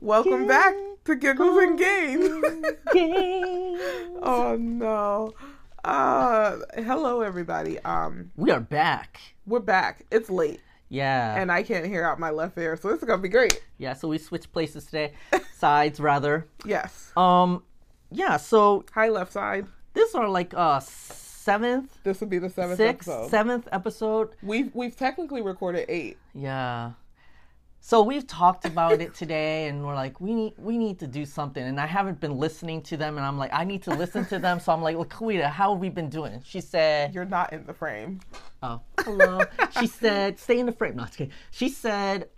Welcome back to Giggles and Games. Game. oh no. Uh hello everybody. Um We are back. we're back. It's late Yeah. and I can't hear out my left ear, so this is gonna be great. yeah, so we switched places today. Sides rather. Yes. Um yeah, so Hi left side. this is our like uh seventh, This would be the seventh sixth, episode. seventh episode. We've we've technically recorded eight. Yeah. So we've talked about it today and we're like, we need we need to do something. And I haven't been listening to them and I'm like, I need to listen to them. So I'm like, Laquita, how have we been doing? She said You're not in the frame. Oh, hello. she said, stay in the frame. No, it's kidding. She said,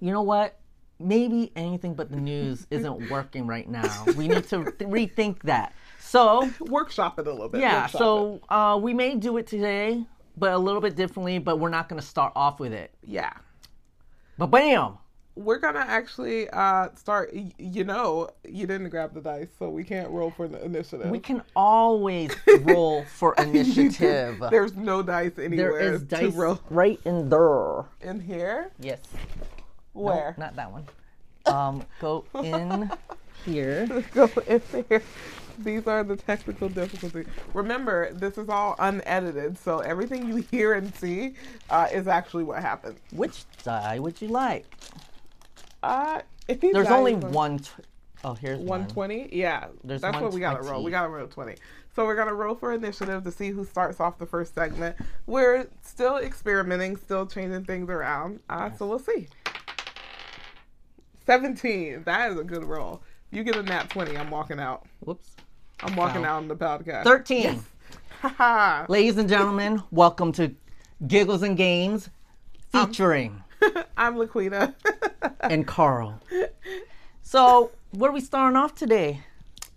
you know what? Maybe anything but the news isn't working right now. We need to th- rethink that. So, Workshop it a little bit. yeah, Workshop so uh, we may do it today, but a little bit differently, but we're not going to start off with it. it. yeah. But bam! We're gonna actually uh start you know, you didn't grab the dice, so we can't roll for the initiative. We can always roll for initiative. There's no dice anywhere there is to dice right in there. in here. Yes. Where? Not that one. Um, go in here. go in there. These are the technical difficulties. Remember, this is all unedited, so everything you hear and see uh, is actually what happened. Which die would you like? Uh, if There's only one. T- oh, here's one. 120. Yeah, There's that's what we gotta roll. We gotta roll 20. So we're gonna roll for initiative to see who starts off the first segment. We're still experimenting, still changing things around. Uh, So we'll see. 17. That is a good roll. You get a nat 20. I'm walking out. Whoops. I'm walking out on the podcast. 13. Haha. Ladies and gentlemen, welcome to Giggles and Games um, featuring I'm Laquita. and Carl. So, what are we starting off today?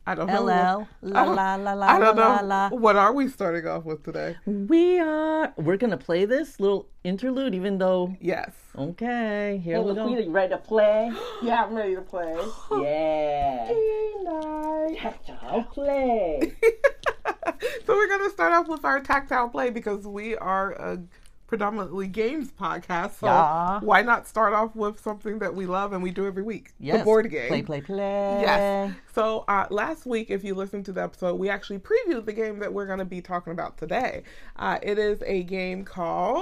I don't know. LL. La I don't- la la la I don't la know. la. What are we starting off with today? We are. We're gonna play this little interlude, even though. Yes. Okay, here we go. you ready to play? Yeah, I'm ready to play. Yeah. Tactile play. so we're gonna start off with our tactile play because we are a predominantly games podcast. So Yeah. why not start off with something that we love and we do every week? Yes. The board game. Play, play, play. Yes. So uh, last week, if you listened to the episode, we actually previewed the game that we're going to be talking about today. Uh, it is a game called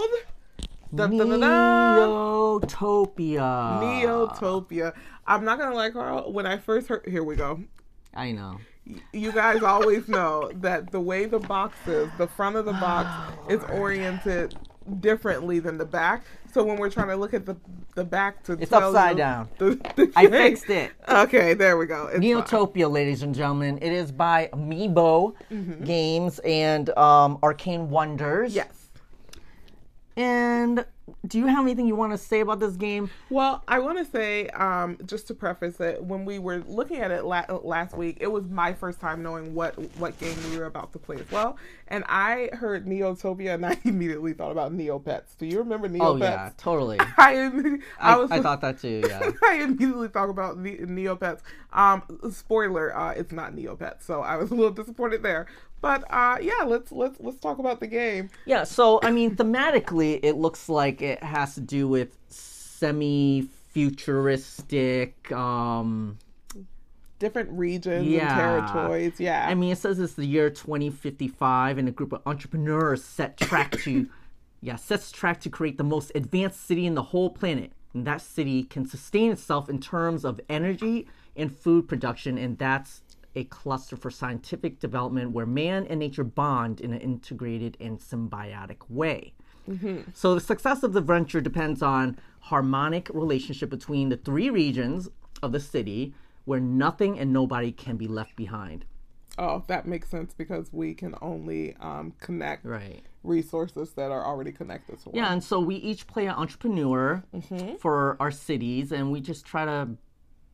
dun, dun, dun, dun, Neotopia. Neotopia. I'm not going to lie, Carl. When I first heard, here we go. I know. You guys always know that the way the box is, the front of the box is oriented differently than the back. So when we're trying to look at the the back to It's upside you down. the- the I fixed it. Okay, there we go. It's fine. Neotopia, ladies and gentlemen. It is by Amiibo Mm-hmm. Games and um, Arcane Wonders. Yes. And do you have anything you want to say about this game? Well, I want to say, um, just to preface it, when we were looking at it la- last week, it was my first time knowing what what game we were about to play as well. And I heard Neotopia, and I immediately thought about Neopets. Do you remember Neopets? Oh yeah, totally. I, I, I, was I thought that too. Yeah. I immediately thought about ne- Neopets. Um, spoiler, uh, it's not Neopets, so I was a little disappointed there. But uh, yeah, let's let's let's talk about the game. Yeah, so I mean, thematically, it looks like it has to do with semi-futuristic. Um, Different regions Yeah. and territories. Yeah. I mean, it says it's the year 2055, and a group of entrepreneurs set track to, yeah, sets track to create the most advanced city in the whole planet. And that city can sustain itself in terms of energy and food production, and that's a cluster for scientific development where man and nature bond in an integrated and symbiotic way. So the success of the venture depends on harmonic relationship between the three regions of the city where nothing and nobody can be left behind. Oh, that makes sense because we can only um, connect Right. resources that are already connected to one. Yeah, and so we each play an entrepreneur for our cities, and we just try to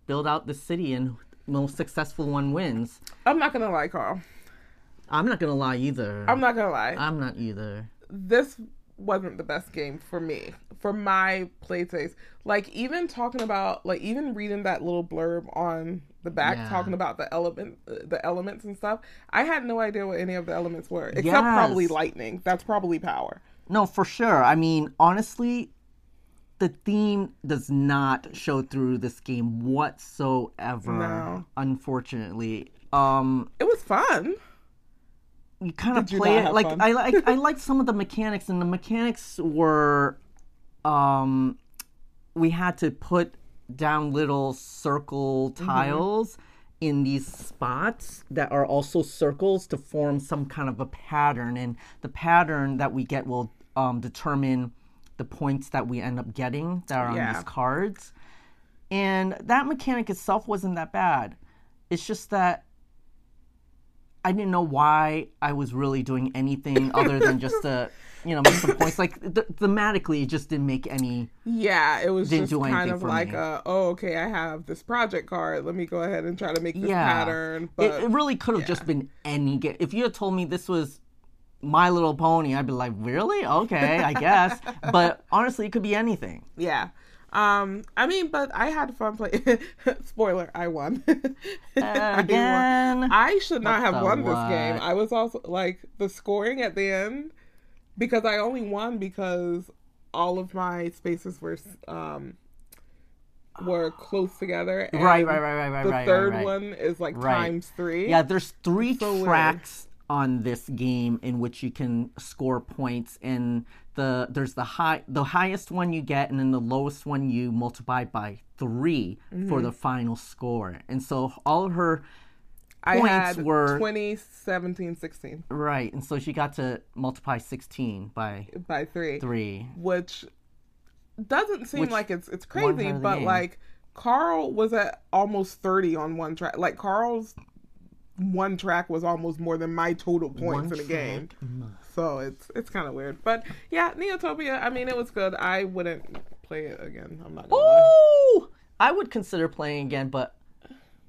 build out the city, and the most successful one wins. I'm not gonna lie, Carl. I'm not gonna lie either. I'm not gonna lie. I'm not either. this wasn't the best game for me, for my play taste. Like even talking about, like even reading that little blurb on the back, Yeah. talking about the element, uh, the elements and stuff. I had no idea what any of the elements were, except Yes. probably lightning. That's probably power. No, for sure. I mean, honestly, the theme does not show through this game whatsoever. No. Unfortunately, um, It was fun. You kind of Did play it like? I like I liked some of the mechanics, and the mechanics were, um, we had to put down little circle Mm-hmm. tiles in these spots that are also circles to form some kind of a pattern, and the pattern that we get will um, determine the points that we end up getting that are on Yeah. these cards. And that mechanic itself wasn't that bad. It's just that I didn't know why I was really doing anything other than just to, you know, make some points. Like th- thematically, it just didn't make any. Yeah, it was just kind of like, uh, oh, okay, I have this project card. Let me go ahead and try to make this Yeah, pattern. it, But it really could have just been any game. If you had told me this was My Little Pony, I'd be like, really? Okay, I guess. but honestly, it could be anything. yeah. Um, I mean, but I had fun playing. Spoiler: I won. I won. Again. I should not have won this game. I was also like the scoring at the end because I only won because all of my spaces were um were close together. and Right, right, right, right, right, The right, third right, right. one is like times three. Yeah, there's three So weird. tracks on this game in which you can score points, and the there's the high the highest one you get, and then the lowest one you multiply by 3 Mm-hmm. for the final score. And so all of her I points had were 20, 17, 16 right, and so she got to multiply 16 by by three, three. which doesn't seem Which like it's it's crazy, but game. like Carl was at almost thirty on one track. Like Carl's one track was almost more than my total points One in the game. track, mm. So it's it's kind of weird, but yeah, Neotopia. I mean, it was good. I wouldn't play it again. I'm not gonna lie. Ooh! I would consider playing again, but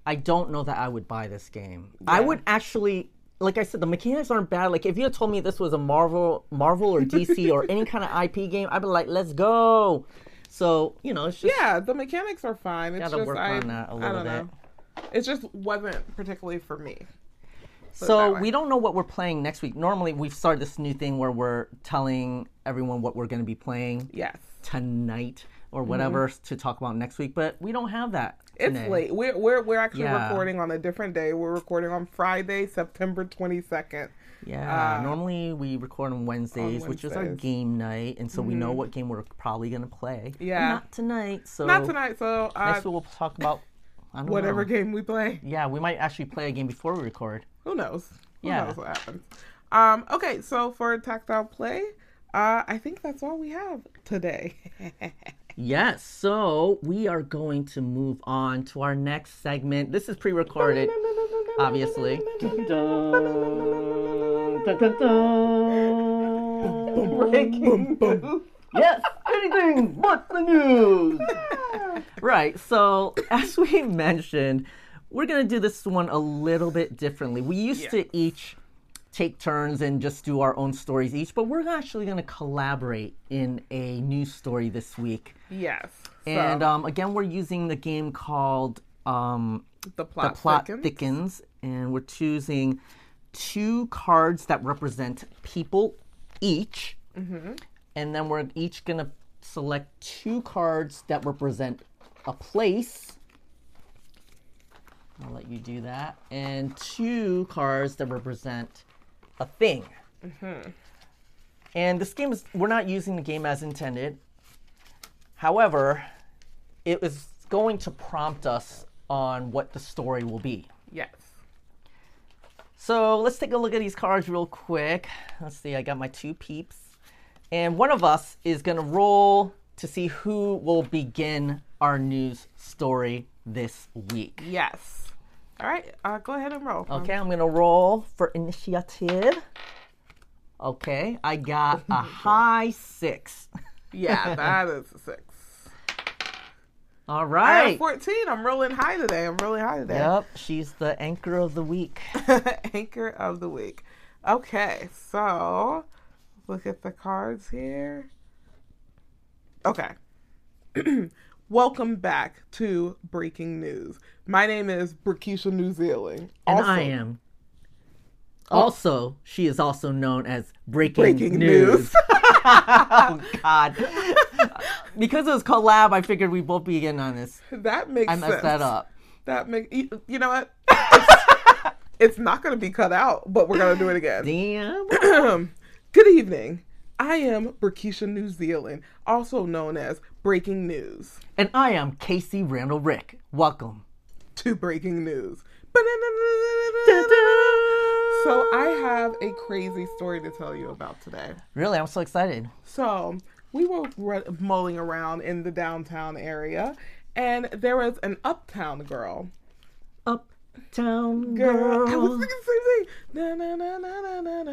I don't know that I would buy this game. I would actually, like I said, the mechanics aren't bad. Like if you had told me this was a Marvel, Marvel or DC or any kind of IP game, I'd be like, let's go. So you know, it's just Yeah, the mechanics are fine. It's Gotta just work I, on that a I little don't bit. know. It just wasn't particularly for me. So we don't know what we're playing next week. Normally, we've started this new thing where we're telling everyone what we're going to be playing Yes. tonight or whatever to talk about next week, but we don't have that. It's late. We're we're we're actually Yeah. recording on a different day. We're recording on Friday, September twenty second. Yeah, Uh, normally we record on Wednesdays, which is our Mm-hmm. game night, and so we know what game we're probably gonna play. But Yeah. not tonight. So Not tonight, so uh, Next week we'll talk about whatever know. game we play. Yeah, we might actually play a game before we record. Who knows? Who Yeah. knows what happens? Um, okay, so for tactile play, uh, I think that's all we have today. Yes, so we are going to move on to our next segment. This is pre-recorded, obviously. Dun, dun, dun, dun. Breaking news. Yes, anything but the news. Right. So, as we mentioned, we're going to do this one a little bit differently. We used to each take turns and just do our own stories each, but we're actually going to collaborate in a new story this week. Yes. So, And um, again, we're using the game called um, the plot, The Plot thickens. Thickens, and we're choosing two cards that represent people each. And then we're each going to select two cards that represent a place. I'll let you do that. And two cards that represent a thing. Mm-hmm. And this game is, we're not using the game as intended. However, it is going to prompt us on what the story will be. Yes. So let's take a look at these cards real quick. Let's see, I got my two peeps. And one of us is going to roll to see who will begin our news story this week. Yes. All right. Uh, go ahead and roll. Okay, I'm going to roll for initiative. Okay, I got a high six. Yeah, that is a six. All right. I have 14. I'm rolling high today. I'm rolling high today. Yep, she's the anchor of the week. Anchor of the week. Okay, so look at the cards here. Okay. Welcome back to Breaking News. My name is Brikisha New Zealand. And Also- I am. Also, she is also known as Breaking, Breaking News. News. oh God! because it was collab, I figured we'd both be in on this. That makes I messed sense. that up. That makes. you, you know what? It's, it's not going to be cut out, but we're going to do it again. Damn. Good evening. I am Burkisha New Zealand, also known as Breaking News. And I am Casey Randall Rick. Welcome. To Breaking News. So I have a crazy story to tell you about today. Really, I'm so excited. So we were re- mulling around in the downtown area, and there was an uptown girl. Uptown Girl, girl. I was thinking the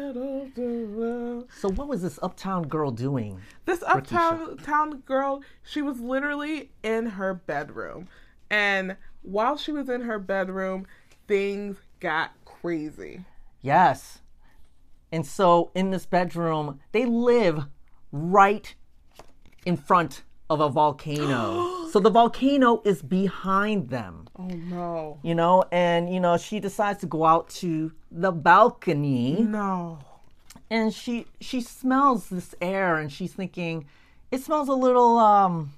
same thing. So what was this uptown girl doing? This uptown town girl, she was literally in her bedroom, and while she was in her bedroom, things got crazy. Yes. And so in this bedroom, they live right in front of a volcano. so the volcano is behind them, Oh no! you know, and you know, she decides to go out to the balcony No. and she she smells this air and she's thinking it smells a little um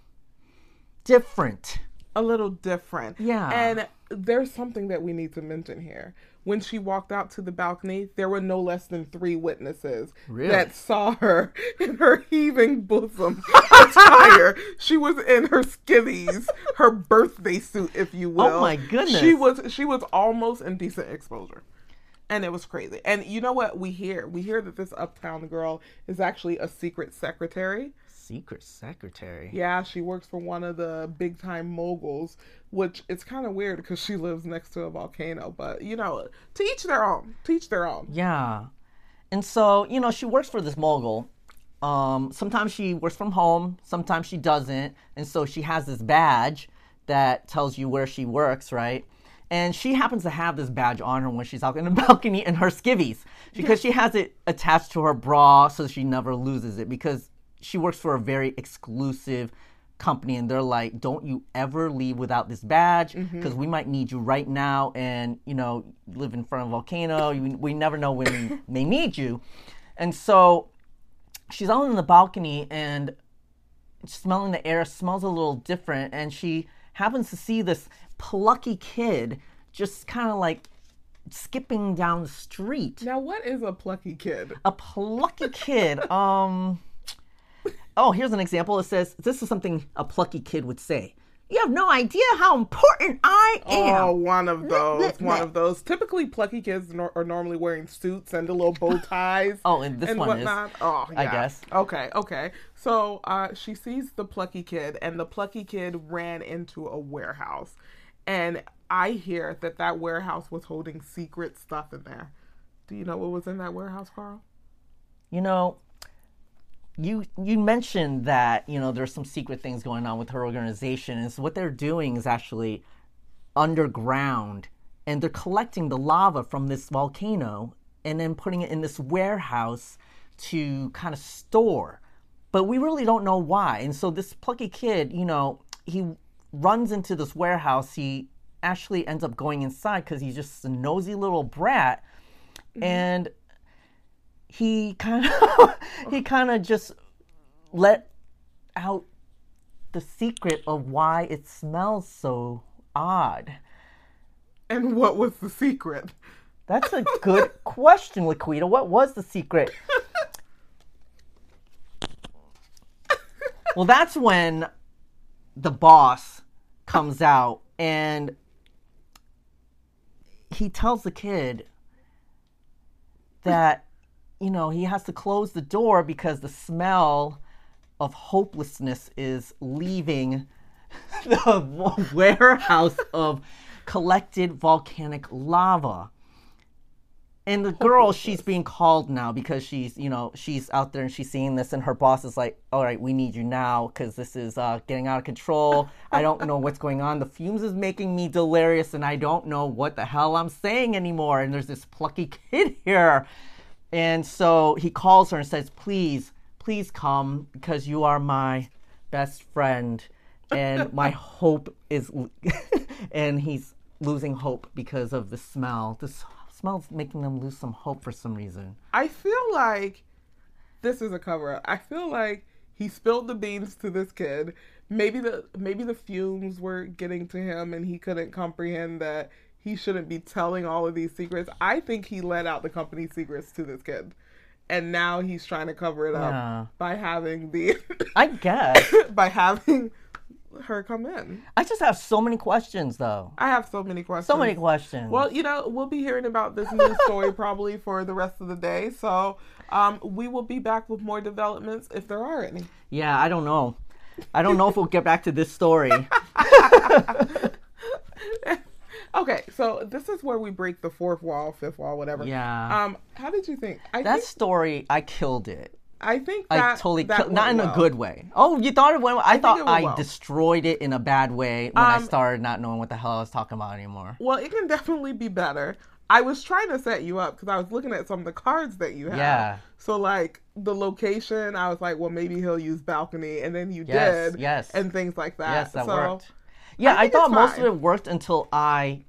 different. a little different. Yeah. And there's something that we need to mention here. When she walked out to the balcony, there were no less than three witnesses Really? that saw her in her heaving bosom attire. she was in her skivvies, her birthday suit, if you oh will. Oh my goodness. She was she was almost in decent exposure. And it was crazy. And you know what we hear? We hear that this uptown girl is actually a secret secretary. Secret secretary. Yeah, she works for one of the big time moguls, which it's kind of weird because she lives next to a volcano. But you know, to each their own. To each their own. Yeah. And so, you know, she works for this mogul. Um, sometimes she works from home, sometimes she doesn't. And so she has this badge that tells you where she works, right? And she happens to have this badge on her when she's out in the balcony in her skivvies because she has it attached to her bra so she never loses it because she works for a very exclusive company and they're like don't you ever leave without this badge because we might need you right now and you know you live in front of a volcano you, we never know when we may need you and so she's out on the balcony and smelling the air smells a little different and she happens to see this plucky kid just kind of like skipping down the street Now, what is a plucky kid? a plucky kid. Um. Oh, here's an example. It says, "This is something a plucky kid would say." You have no idea how important I am. Oh, one of those. One of those. Typically, plucky kids nor- are normally wearing suits and the little bow ties. Oh, and this and one is, whatnot. Oh, I guess. Okay, okay. So uh, she sees the plucky kid, and the plucky kid ran into a warehouse, and I hear that that warehouse was holding secret stuff in there. Do you know what was in that warehouse, Carl? You know, you you mentioned that you know there's some secret things going on with her organization, and so what they're doing is actually underground, and they're collecting the lava from this volcano and then putting it in this warehouse to kind of store. But we really don't know why. And so this plucky kid, you know, he runs into this warehouse. He actually ends up going inside because he's just a nosy little brat. Mm-hmm. And he kind of he uh-huh. kind of just let out the secret of why it smells so odd. And what was the secret? That's a good question, Laquita. What was the secret? well, that's when the boss comes out and he tells the kid that, you know, he has to close the door because the smell of hopelessness is leaving the warehouse of collected volcanic lava. And the girl, she's being called now because she's, you know, she's out there and she's seeing this, and her boss is like, "All right, we need you now because this is uh, getting out of control. I don't know what's going on. The fumes is making me delirious, and I don't know what the hell I'm saying anymore. And there's this plucky kid here, and so he calls her and says, "Please, please come because you are my best friend, and my hope is." and he's losing hope because of the smell. This smell's making them lose some hope for some reason. I feel like this is a cover up. I feel like He spilled the beans to this kid. Maybe the maybe the fumes were getting to him and he couldn't comprehend that he shouldn't be telling all of these secrets. I think he let out the company secrets to this kid. And now he's trying to cover it up Yeah. by having the I guess. by having her come in. I just have so many questions, though. I have so many questions. So many questions. Well, you know, we'll be hearing about this news story probably for the rest of the day. So um, we will be back with more developments if there are any. yeah, I don't know. I don't know if we'll get back to this story. Okay, so this is where we break the fourth wall, fifth wall, whatever. Yeah. Um, how did you think? I That think story, I killed it. I think I totally that killed, not in well. a good way. Oh, you thought it went? I, thought went I well. destroyed it in a bad way when I Um, started not knowing what the hell I was talking about anymore. Well, it can definitely be better. I was trying to set you up because I was looking at some of the cards that you have. Yeah. So like the location, I was like, well, maybe he'll use balcony, and then you Yes, did. yes. And things like that. Yes, that so, worked. Yeah, I, think thought most of it worked until I,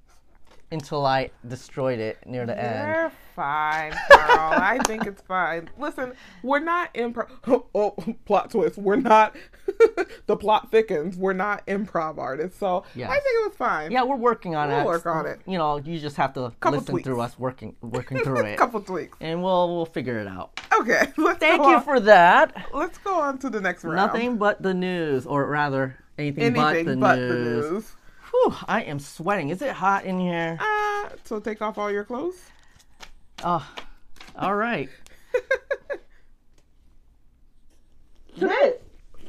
until I destroyed it near the end. You're fine, Carl. I think it's fine. Listen, we're not improv. Oh, plot twist. We're not. the plot thickens. We're not improv artists, so Yes. I think it was fine. Yeah, we're working on it. We'll it. work on it. You know, you just have to Couple listen tweaks. through us working working through it. A it, couple tweaks. and we'll we'll figure it out. Okay. Thank you on. for that. Let's go on to the next round. Nothing but the news, or rather, anything, Anything but the news. news. Whew, I am sweating. Is it hot in here? Uh, so take off all your clothes. Oh, all right. This,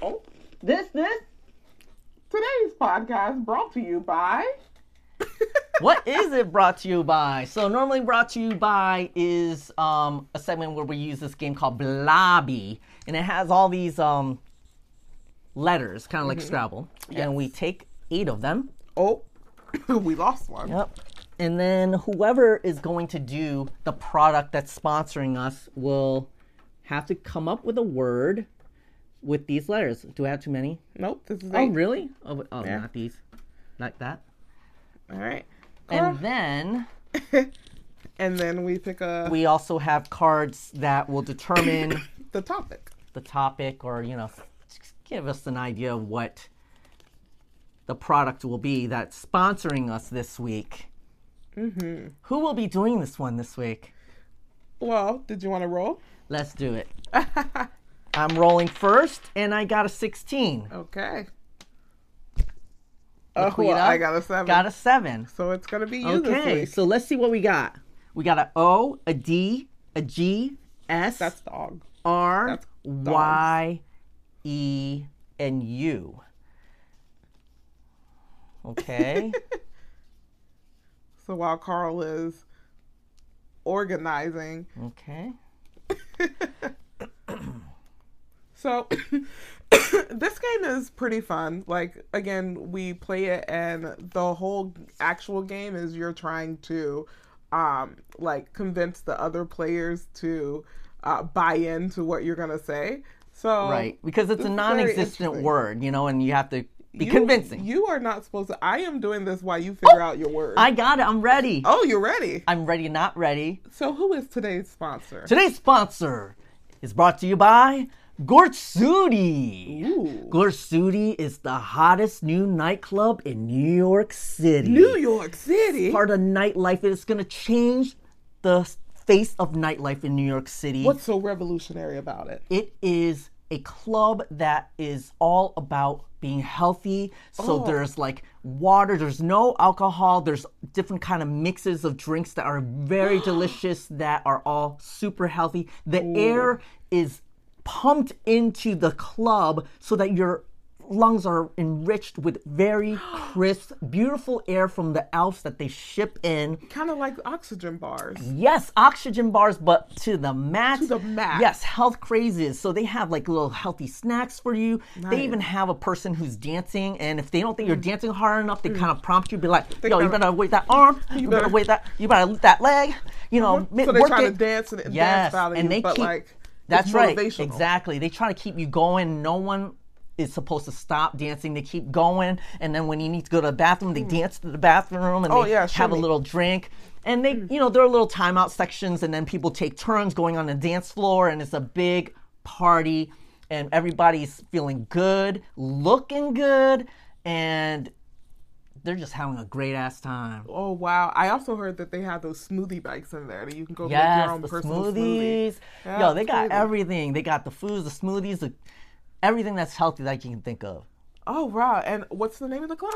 Oh, this, this. today's podcast brought to you by. what is it brought to you by? So normally brought to you by is um, a segment where we use this game called Blobby, and it has all these um, letters, kind of like mm-hmm. Scrabble, and we take eight of them. Oh, we lost one. Yep. And then whoever is going to do the product that's sponsoring us will have to come up with a word with these letters. Do I have too many? Nope. This is Oh, eight. really? Oh, oh Yeah. not these. Like that. All right. And then And then we pick a we also have cards that will determine the topic. the topic or, you know, give us an idea of what the product will be that's sponsoring us this week. Mm-hmm. Who will be doing this one this week? Well, did you want to roll? Let's do it. I'm rolling first, and I got a 16. Okay. Oh, well, I got a seven. Got a 7. So it's gonna be you this Okay, week. so let's see what we got. We got a O, a D, a G, S, That's dog. R, that's dogs. Y, E, and U. Okay. So while Carl is organizing, okay. so this game is pretty fun. Like again, we play it, and the whole actual game is you're trying to, um, like convince the other players to uh, buy into what you're gonna say. So Right. Because it's a non existent word, you know, and you have to be You- convincing. You are not supposed to. I am doing this while you figure oh, out your word. I got it. I'm ready. oh, you're ready. I'm ready, not ready. So who is today's sponsor? Today's sponsor is brought to you by Gortsudi. Ooh. Gortsudi is the hottest new nightclub in New York City. New York City. part of nightlife. It's going to change the face of nightlife in New York City. What's so revolutionary about it? It is a club that is all about being healthy. So Oh. there's like water, there's no alcohol, there's different kind of mixes of drinks that are very delicious that are all super healthy. The air is pumped into the club so that your lungs are enriched with very crisp, beautiful air from the Alps that they ship in. Kind of like oxygen bars. Yes, oxygen bars, but to the max. To the max. Yes, health crazes. So they have like little healthy snacks for you. Nice. They even have a person who's dancing, and if they don't think you're mm. dancing hard enough, they mm. kind of prompt you, be like, "Yo, you better weight that arm. You, better, better- that. You better lift that leg. You know, mm-hmm. mi- So they try to it." dance and, and Yes, dance out of and you, they but keep. like that's right. Exactly. They try to keep you going. No one is supposed to stop dancing. They keep going, and then when you need to go to the bathroom, they dance to the bathroom, and. Oh, they yeah, have a little drink. And they, Hmm. you know, there are little timeout sections, and then people take turns going on the dance floor, and it's a big party. and everybody's feeling good, looking good, and they're just having a great ass time. Oh wow! I also heard that they have those smoothie bikes in there that you can go make Yes, your own the personal smoothie. smoothies. Yeah, Yo, they got crazy. everything. They got the foods, the smoothies, the, everything that's healthy that you can think of. Oh wow! And what's the name of the club?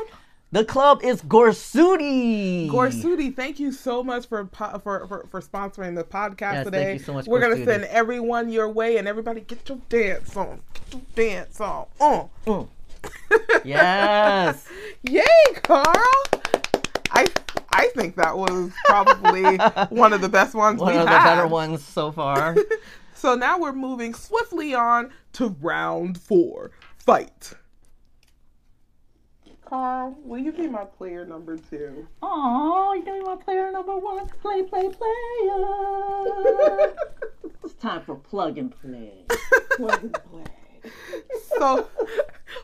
The club is Gorsuti. Gorsudi, thank you so much for, po- for for for sponsoring the podcast Yes, thank today. you so much, We're gonna send everyone your way, and everybody get your dance on. Get your dance on. Uh. Mm. Yes. Yay, Carl! I I think that was probably one of the best ones One of the better ones so far. So now we're moving swiftly on to round four. Fight. Carl, will you be my player number two? Oh, you know my player number one. Play, play, player. it's time for plug and play. Plug and play. so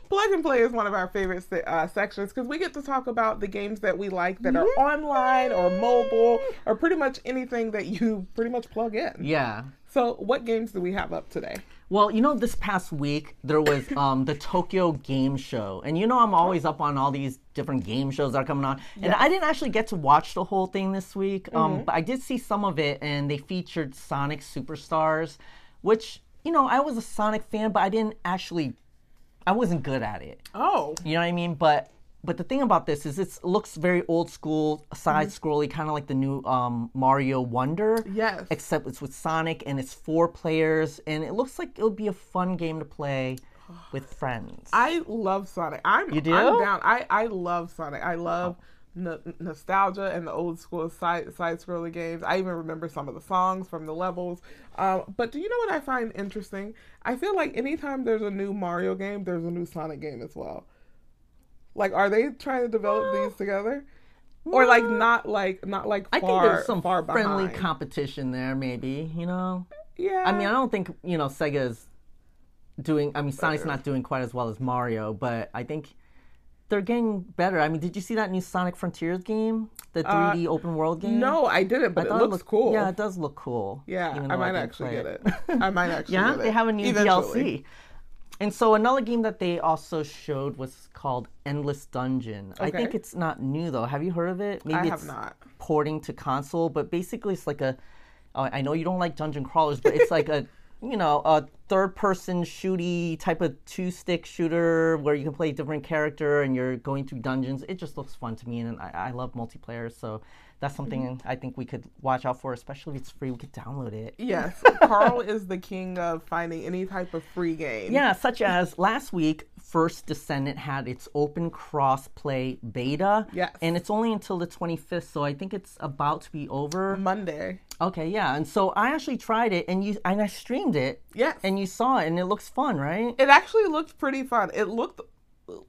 plug and play is one of our favorite uh, sections because we get to talk about the games that we like that are online or mobile or pretty much anything that you pretty much plug in Yeah. So what games do we have up today Well, you know, this past week there was um, the Tokyo Game Show, and you know I'm always up on all these different game shows that are coming on. And I didn't actually get to watch the whole thing this week, um, but I did see some of it, and they featured Sonic Superstars, which you know I was a Sonic fan, but I didn't actually, I wasn't good at it. oh You know what I mean? But but the thing about this is it looks very old school, side scrolly, kind of like the new um, Mario Wonder. Yes. Except it's with Sonic and it's four players, and it looks like it would be a fun game to play with friends. i love sonic i'm You do? i'm down i i love sonic i love n- nostalgia and the old school side side scrolling games i even remember some of the songs from the levels um, but do you know what i find interesting i feel like anytime there's a new mario game there's a new sonic game as well like are they trying to develop these together or like not like not like far I think there's some far friendly behind. competition there, maybe. You know. yeah I mean, I don't think you know Sega's doing. I mean, Sonic's not doing quite as well as Mario, but I think they're getting better. I mean, did you see that new Sonic Frontiers game, the 3D open world game? Uh, no i didn't but I it looks looked- cool Yeah, it does look cool. yeah i might actually get it i might actually yeah, get it they have a new Eventually. DLC. And so another game that they also showed was called Endless Dungeon. I think it's not new though. Have you heard of it? Maybe I have it's not. porting to console, but basically it's like a. oh, know you don't like dungeon crawlers, but it's like a you know a third person shooty type of two stick shooter where you can play a different character and you're going through dungeons. It just looks fun to me, and I, I love multiplayer, so that's something Mm-hmm. I think we could watch out for, especially if it's free. We could download it. Yes, Carl is the king of finding any type of free game. Yeah, such as last week, First Descendant had its open cross-play beta. Yes. And it's only until the 25th, so I think it's about to be over. Monday. Okay, yeah. And so I actually tried it and you and I streamed it. Yes. And you saw it and it looks fun, right? It actually looked pretty fun. It looked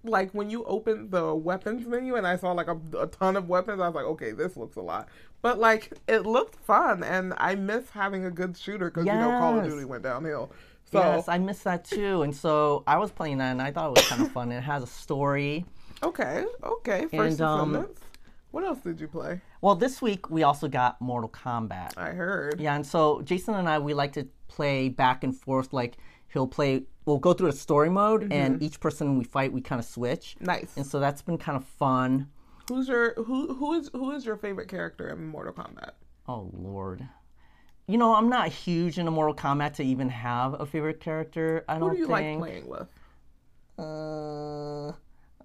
like when you opened the weapons menu and I saw like a, a ton of weapons, I was like, okay, this looks a lot. But like, it looked fun, and I miss having a good shooter because you know Call of Duty went downhill. So yes, I miss that too. And so I was playing that and I thought it was kind of fun. It has a story. okay, okay. First And, um, What else did you play? Well, this week we also got Mortal Kombat. I heard. Yeah, and so Jason and I we like to play back and forth. Like he'll play, we'll go through a story mode, and each person we fight, we kind of switch. Nice. And so that's been kind of fun. Who's your who who is who is your favorite character in Mortal Kombat? Oh Lord, you know I'm not huge into Mortal Kombat to even have a favorite character. I Who don't do you like playing with? Uh,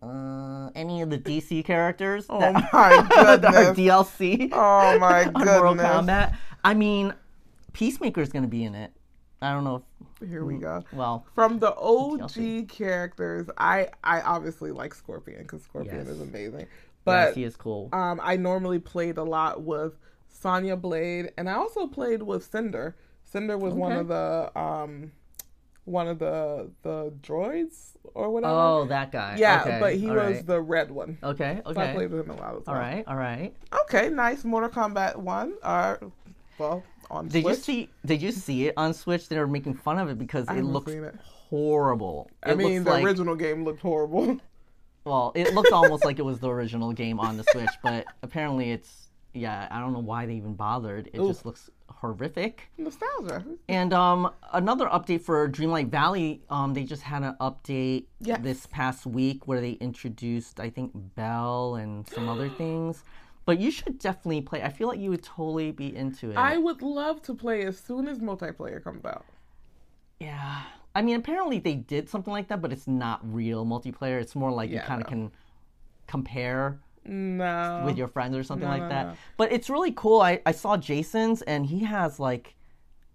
uh, any of the DC characters Oh that, my that are goodness. DLC Oh my on Mortal goodness. Kombat. I mean, Peacemaker's gonna be in it. I don't know if Here we go. well. From the OG DLC. characters, I I obviously like Scorpion because Scorpion Yes. is amazing. yes, But he is cool. um, I normally played a lot with Sonya Blade, and I also played with Cinder. Cinder was one of the um, one of the the droids or whatever. Oh, that guy. yeah, Okay, but he all was right. the red one. Okay, So I played with him a lot of All time. right, all right. Okay, nice. Mortal Kombat one. Uh, well, on Did Switch. you see? Did you see it on Switch? They were making fun of it because it haven't looks it. horrible. I It mean, the like, original game looked horrible. Well, it looked almost like it was the original game on the Switch, but apparently it's yeah, I don't know why they even bothered. It just looks horrific. Nostalgia. And um, another update for Dreamlight Valley, um, they just had an update Yes. this past week where they introduced, I think, Belle and some other things. But you should definitely play. I feel like you would totally be into it. I would love to play as soon as multiplayer comes out. yeah. I mean, apparently they did something like that, but it's not real multiplayer. It's more like you kind of no. can compare No. with your friends or something no, like that. But it's really cool. I, I saw Jason's and he has like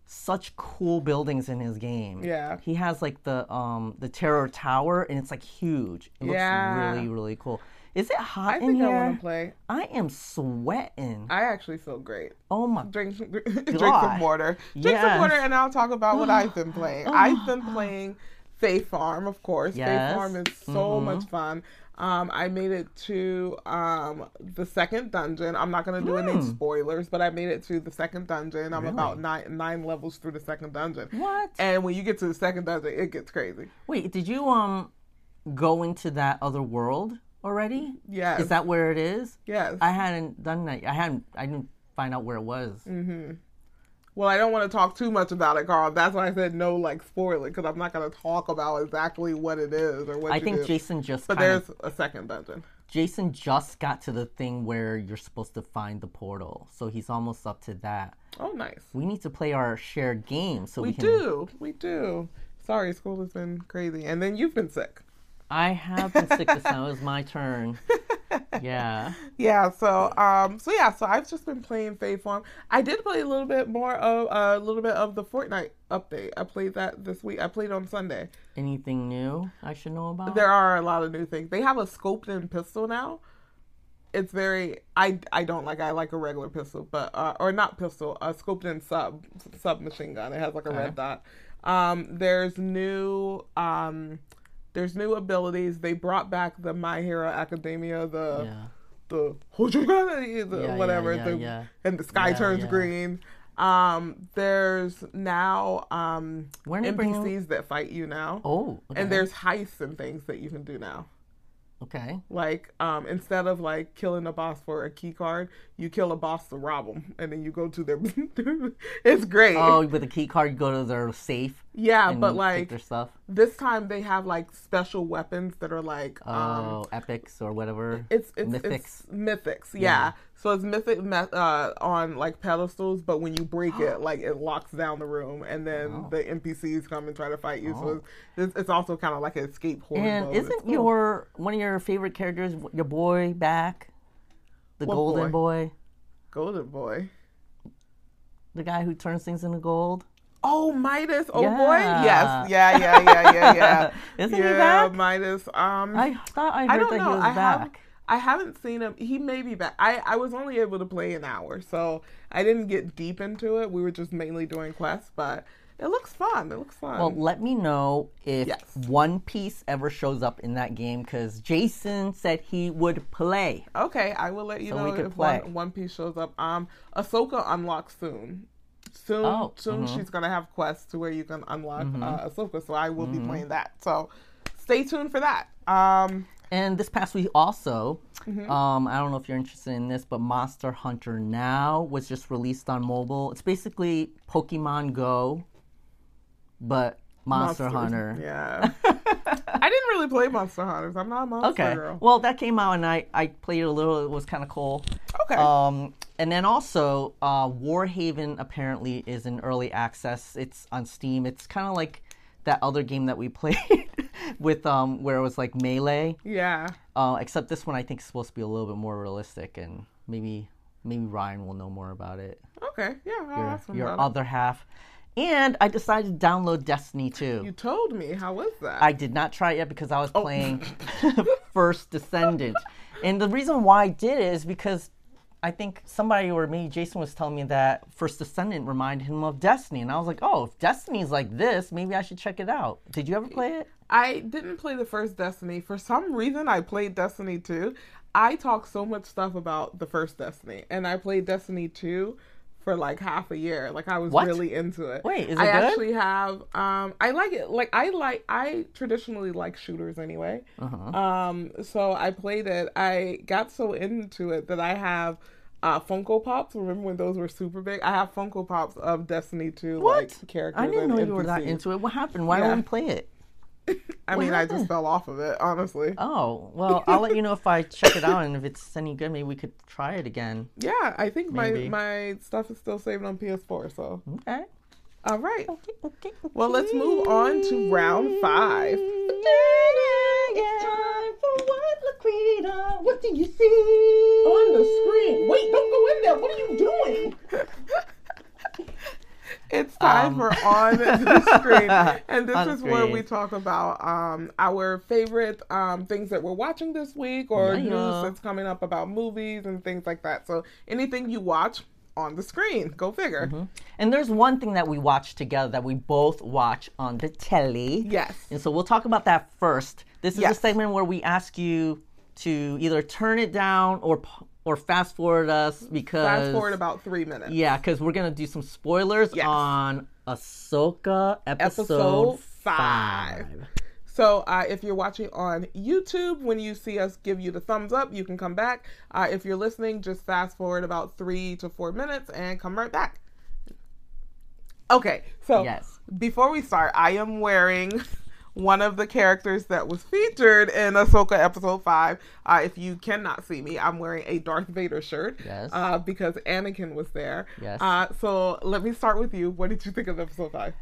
such cool buildings in his game. Yeah. He has like the um the Terror Tower and it's like huge. It looks Yeah. really, really cool. Is it hot I in think I here? want to play. I am sweating. I actually feel great. oh my Drink, drink some water. Drink some water, and I'll talk about what I've been playing. I've been playing Fae Farm, of course. Yes. Mm-hmm. Fae Farm is so much fun. Um, I made it to um, the second dungeon. I'm not going to do any spoilers, but I made it to the second dungeon. I'm about nine nine levels through the second dungeon. What? And when you get to the second dungeon, it gets crazy. Wait, did you um go into that other world already? Yes. Is that where it is? Yes. I hadn't done that. I hadn't I didn't find out where it was. Mm-hmm. Well, I don't want to talk too much about it, Carl. That's why I said no, like spoiler, because I'm not going to talk about exactly what it is or what I think do. Jason just But there's of a second dungeon. Jason just got to the thing where you're supposed to find the portal, so he's almost up to that. Oh, nice. We need to play our shared game so we, We can. do. We do. Sorry, school has been crazy, and then you've been sick. I have been sick this time. It was my turn. Yeah. Yeah. So, um, so yeah. So I've just been playing Fae Farm. I did play a little bit more of a little bit of the Fortnite update. I played that this week. I played on Sunday. Anything new I should know about? There are a lot of new things. They have a scoped in pistol now. It's very I I don't like I like a regular pistol, but uh, or not pistol, a scoped in sub sub machine gun. It has like a red dot. Um, there's new um, there's new abilities. They brought back the My Hero Academia, the Yeah. the the Yeah, whatever, yeah, the, and the sky turns green. Um, there's now um When they bring- NPCs that fight you now. Oh. Okay. And there's heists and things that you can do now. Okay. Like, um, instead of like killing a boss for a key card, you kill a boss to rob them, and then you go to their. it's great. Oh, with a key card, you go to their safe. yeah, but like their stuff. this time they have like special weapons that are like um, Oh, epics or whatever. it's it's mythics. It's mythics, yeah. So it's mythic me- uh, on like pedestals, but when you break it, like it locks down the room, and then Oh. the NPCs come and try to fight you. So it's, it's, also kind of like an escape horde. And mode. Isn't cool. your one of your favorite characters your boy back? The What golden boy? golden boy? the guy who turns things into gold. Oh, Midas. Oh Yeah. boy. Yes. Yeah. Yeah. Yeah. Yeah. Yeah. Isn't yeah, he back? Midas. Um. I thought I heard I that know. he was I have. I haven't seen him. He may be back. I, I was only able to play an hour, so I didn't get deep into it. We were just mainly doing quests, but it looks fun. It looks fun. Well, let me know if Yes. One Piece ever shows up in that game because Jason said he would play. okay, I will let you So know if play. one, one Piece shows up. Um, Ahsoka unlocks soon. Soon, Oh, soon mhm. she's gonna have quests to where you can unlock Mm-hmm. uh, Ahsoka. So I will be playing that. So stay tuned for that. Um, And this past week also, Mm-hmm. um, I don't know if you're interested in this, but Monster Hunter Now was just released on mobile. It's basically Pokemon Go, but Monster Monsters. Hunter. Yeah. I didn't really play Monster Hunters. I'm not a monster Okay. girl. Well, that came out and I, I played it a little. It was kind of cool. Okay. Um, and then also, uh, Warhaven apparently is in early access. It's on Steam. It's kind of like that other game that we played with um, where it was like melee. yeah. Uh, except this one I think is supposed to be a little bit more realistic, and maybe maybe Ryan will know more about it. Okay. Yeah. Your, your about it. other half. And I decided to download Destiny 2. You told me. How was that? I did not try it yet because I was Oh. playing First Descendant. And the reason why I did it is because I think somebody or maybe Jason was telling me that First Descendant reminded him of Destiny. And I was like, oh, if Destiny's like this, maybe I should check it out. Did you ever play it? I didn't play the first Destiny. For some reason, I played Destiny 2. I talk so much stuff about the first Destiny, and I played Destiny 2 for like half a year. Like I was What? really into it. Wait, is it I good? actually have. Um, I like it. Like I like. I traditionally like shooters anyway. Uh-huh. Um, so I played it. I got so into it that I have uh, Funko Pops. Remember when those were super big? I have Funko Pops of Destiny 2 What? like characters. I didn't know you were that into it. What happened? Why Yeah. don't we play it? I mean, I just fell off of it, honestly. Oh, well, I'll let you know if I check it out and if it's any good. Maybe we could try it again. Yeah, I think my Maybe. my stuff is still saved on PS4. So, Okay. all right. Okay, okay, Well, let's move on to round five. It's time for what, Laquita? What do you see? Time Um. on the screen, and this is where we talk about um, our favorite um, things that we're watching this week, or Yeah, news that's coming up about movies and things like that. So anything you watch on the screen, go figure. Mm-hmm. And there's one thing that we watch together that we both watch on the telly. Yes. And so we'll talk about that first. This is Yes. a segment where we ask you to either turn it down or p- or fast forward us because Fast forward about three minutes. yeah, because we're gonna do some spoilers Yes. on Ahsoka episode, Episode five. five. So uh, if you're watching on YouTube, when you see us give you the thumbs up, you can come back. Uh, if you're listening, just fast forward about three to four minutes and come right back. Okay, so Yes. before we start, I am wearing one of the characters that was featured in Ahsoka episode five. Uh, if you cannot see me, I'm wearing a Darth Vader shirt. Yes. Uh, because Anakin was there. Yes. Uh, so let me start with you. What did you think of episode five?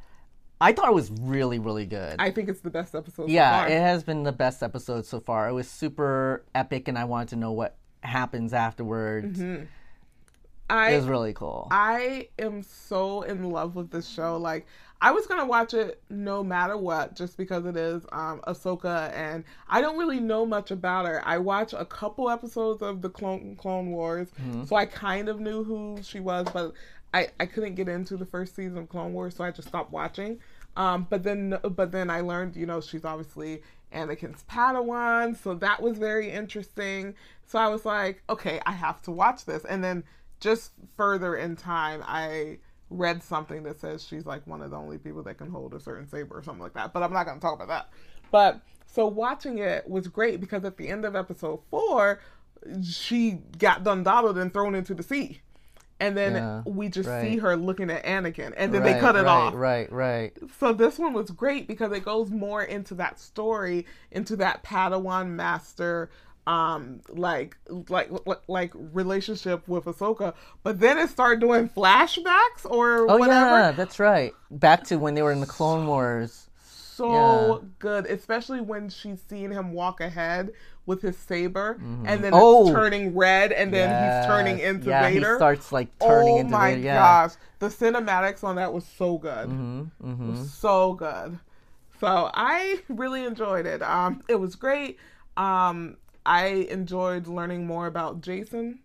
I thought it was really, really good. I think it's the best episode. so yeah, far. it has been the best episode so far. It was super epic, and I wanted to know what happens afterwards. Mm-hmm. It was really cool. I am so in love with this show. Like I was gonna watch it no matter what, just because it is um, Ahsoka, and I don't really know much about her. I watched a couple episodes of the Clone Clone Wars, so I kind of knew who she was, but I I couldn't get into the first season of Clone Wars, so I just stopped watching. Um, but then but then I learned, you know, she's obviously Anakin's Padawan, so that was very interesting. So I was like, okay, I have to watch this, and then just further in time, I read something that says she's like one of the only people that can hold a certain saber or something like that. But I'm not going to talk about that. But so watching it was great because at the end of episode four, she got dundaled and thrown into the sea. And then Yeah, we just right. see her looking at Anakin, and then right, they cut it right, off. Right, right. So this one was great because it goes more into that story, into that Padawan master um like like like, like relationship with Ahsoka, but then it started doing flashbacks or Oh whatever. yeah, that's right. Back to when they were in the Clone Wars. So Yeah. good, especially when she's seeing him walk ahead with his saber, and then Oh. it's turning red, and then he's turning Yes. into yeah, Vader. he starts like turning oh into my Vader. Yeah. gosh, the cinematics on that was so good. Mm-hmm, was so good. So I really enjoyed it. Um, it was great. Um, I enjoyed learning more about Jacen,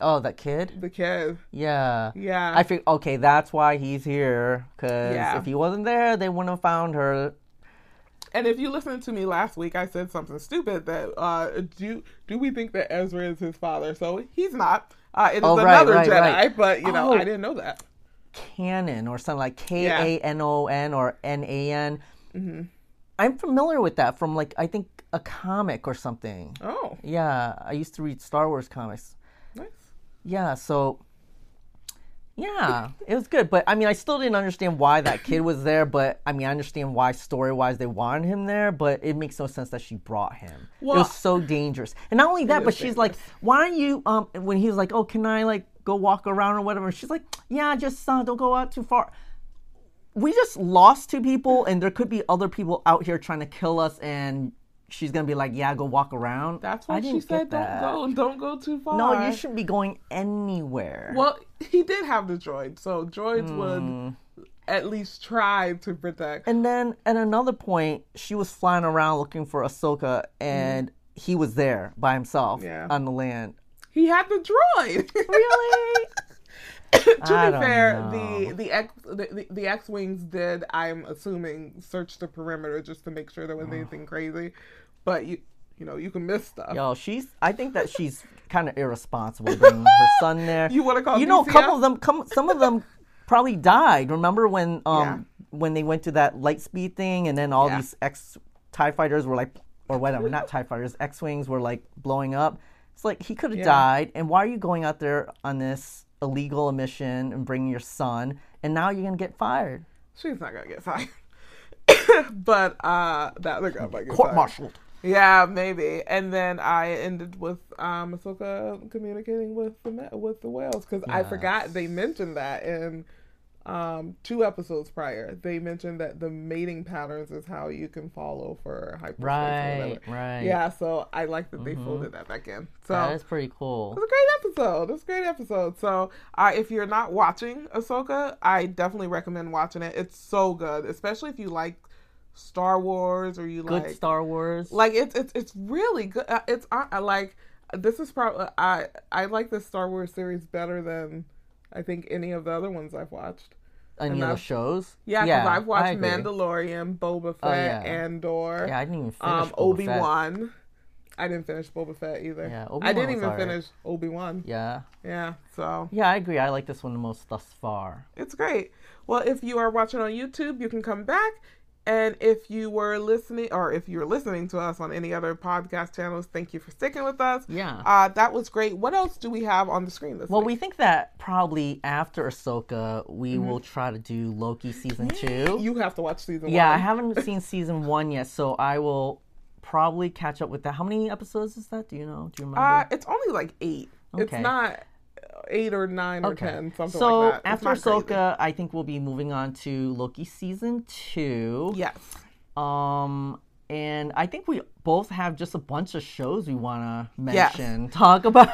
Oh, that kid. the kid. Yeah. Yeah, I think okay, that's why he's here. Cause Yeah. if he wasn't there, they wouldn't have found her. and if you listened to me last week, I said something stupid that uh, do do we think that Ezra is his father? So he's not. Uh, it is Oh, right, another right, Jedi, right. but you know Oh. I didn't know that. Kanan or something like K A N O N or N A N. Mm-hmm. I'm familiar with that from like I think a comic or something. Oh, Yeah, I used to read Star Wars comics. nice. Yeah, so yeah, it was good. But I mean, I still didn't understand why that kid was there. But I mean, I understand why story wise they wanted him there. But it makes no sense that she brought him. it was so dangerous. And not only that, but she's like, "Why don't you?" Um, when he was like, "Oh, can I like go walk around or whatever?" She's like, "Yeah, just uh, don't go out too far." We just lost two people, and there could be other people out here trying to kill us. And she's gonna be like, "Yeah, go walk around." That's why she said. "Don't go, don't go too far." No, you shouldn't be going anywhere. Well, he did have the droid, so droids Hmm. would at least try to protect. And then at another point, she was flying around looking for Ahsoka, and he was there by himself Yeah. on the land. He had the droid. Really? to I be fair, know. the the X the, the, the X wings did, I'm assuming, search the perimeter just to make sure there wasn't anything crazy. But you you know you can miss stuff. Yo, she's. I think that she's kind of irresponsible bringing her son there. You wanna call You know, a couple of them. Come, some of them probably died. Remember when um Yeah. when they went to that light speed thing, and then all Yeah. these X Tie fighters were like, or whatever, not Tie fighters, X wings were like blowing up. It's like he could have Yeah. died, and why are you going out there on this illegal mission and bringing your son, and now you're gonna get fired, She's not gonna get fired. but uh that other guy might get court fired. Yeah, maybe. And then I ended with um Ahsoka communicating with the with the whales because I forgot they mentioned that in um two episodes prior. They mentioned that the mating patterns is how you can follow for hyperspace. Right, right. Yeah, so I like that they folded that back in. So That is pretty cool. it's a great episode. It's a great episode. So, uh, if you're not watching Ahsoka, I definitely recommend watching it. It's so good, especially if you like Star Wars or you Good like Star Wars. like it's it's it's really good. Uh, It's uh, I like this is probably I I like the Star Wars series better than I think any of the other ones I've watched. Any of the shows? Yeah, because I've watched. Mandalorian, Boba Fett, Oh, yeah. Andor, Yeah, I didn't even finish um, Obi. Wan. I didn't finish Boba Fett either. Yeah, I Obi-Wan didn't even alright. finish Obi Wan. Yeah, Yeah, so yeah, I agree. I like this one the most thus far. It's great. Well, if you are watching on YouTube, you can come back. And if you were listening, or if you're listening to us on any other podcast channels, thank you for sticking with us. Yeah. Uh, that was great. What else do we have on the screen this Well, week? we think that probably after Ahsoka, we Mm-hmm. will try to do Loki season two. You have to watch season yeah, I haven't seen season one yet, so I will probably catch up with that. How many episodes is that? Do you know? Do you remember? Uh, it's only like eight. It's not eight or nine or ten, something so like that. It's after. Ahsoka, I think we'll be moving on to Loki season two. Yes. Um, and I think we both have just a bunch of shows we want to Yes. mention, talk about.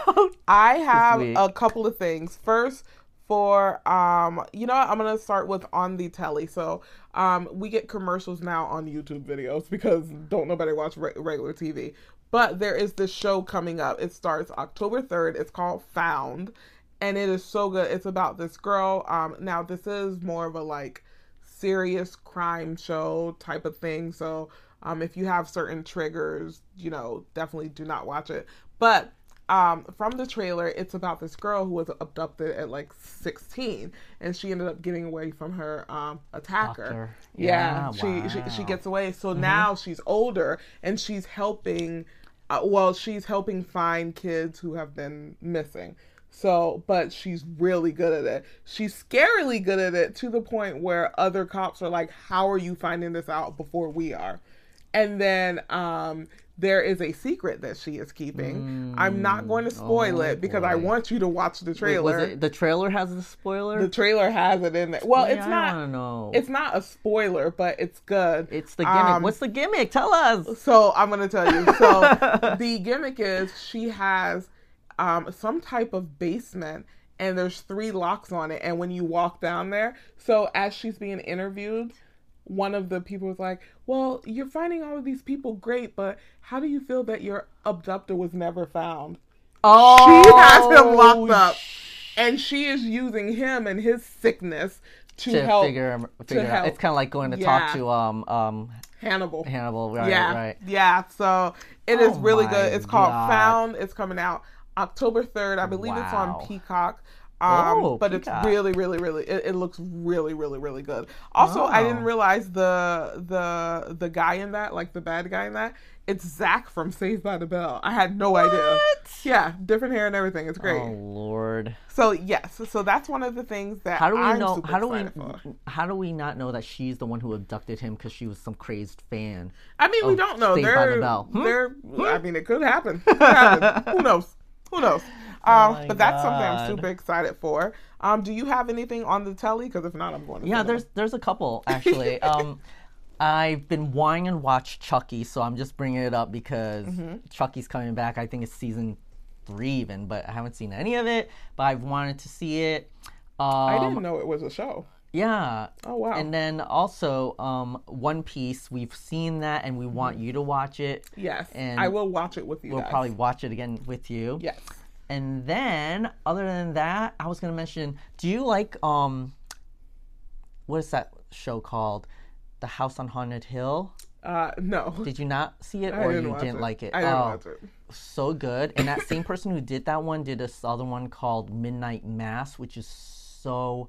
I have a couple of things. First, for um, you know, what? I'm gonna start with on the telly. So, um, we get commercials now on YouTube videos because don't nobody watch re- regular TV. But there is this show coming up. It starts October 3rd. It's called Found, and it is so good. It's about this girl. Um, now this is more of a like serious crime show type of thing. So, um, if you have certain triggers, you know, definitely do not watch it. But um, from the trailer, it's about this girl who was abducted at like 16, and she ended up getting away from her um, attacker. Doctor. Yeah, Yeah, she, she she gets away. So now she's older, and she's helping. Uh, well, she's helping find kids who have been missing. So, but she's really good at it. She's scarily good at it to the point where other cops are like, "How are you finding this out before we are?" And then um there is a secret that she is keeping. I'm not going to spoil oh it because I want you to watch the Wait, trailer. was it the trailer has the spoiler? the trailer has it in there. Well, Yeah, it's I not to know. it's not a spoiler, but it's good. It's the gimmick. Um, What's the gimmick? Tell us. So I'm gonna tell you. So the gimmick is she has um, some type of basement, and there's three locks on it. And when you walk down there, so as she's being interviewed, one of the people was like, "Well, you're finding all of these people great, but how do you feel that your abductor was never found?" Oh, She has him locked up, and she is using him and his sickness to, to help figure, figure it out. help. It's kind of like going to Yeah. talk to um um Hannibal. Hannibal. Right, yeah, right. yeah. So it is Oh really good. It's called God. Found. It's coming out October third. I believe it's on Peacock. Um, Oh, but Peacock. it's really, really, really. It, it looks really, really, really good. Also, I didn't realize the the the guy in that, like the bad guy in that, it's Zach from Saved by the Bell. I had no idea. What? Yeah, different hair and everything. It's great. Oh Lord. So yes, so that's one of the things that How do we I'm know? How do we? for. How do we not know that she's the one who abducted him because she was some crazed fan? I mean, we Oh, don't know. Saved by the They're, Bell. Hmm? they're. I mean, it could happen. Could happen. Who knows? Who knows? Um, my but that's something I'm super excited for. Um, do you have anything on the telly? Because if not, I'm going to. Yeah, there's there's a couple actually. um, I've been wanting and watch Chucky, so I'm just bringing it up because Mm-hmm. Chucky's coming back. I think it's season three even, but I haven't seen any of it. But I've wanted to see it. Um, I didn't know it was a show. Yeah. Oh wow. And then also um, One Piece. We've seen that, and we want you to watch it. yes, and I will watch it with you We'll guys. probably watch it again with you. Yes. And then, other than that, I was gonna mention. Do you like um, what is that show called? The House on Haunted Hill. Uh, no. Did you not see it, or didn't you didn't it. like it? I didn't oh, watch it. so good. And that same person who did that one did this other one called Midnight Mass, which is so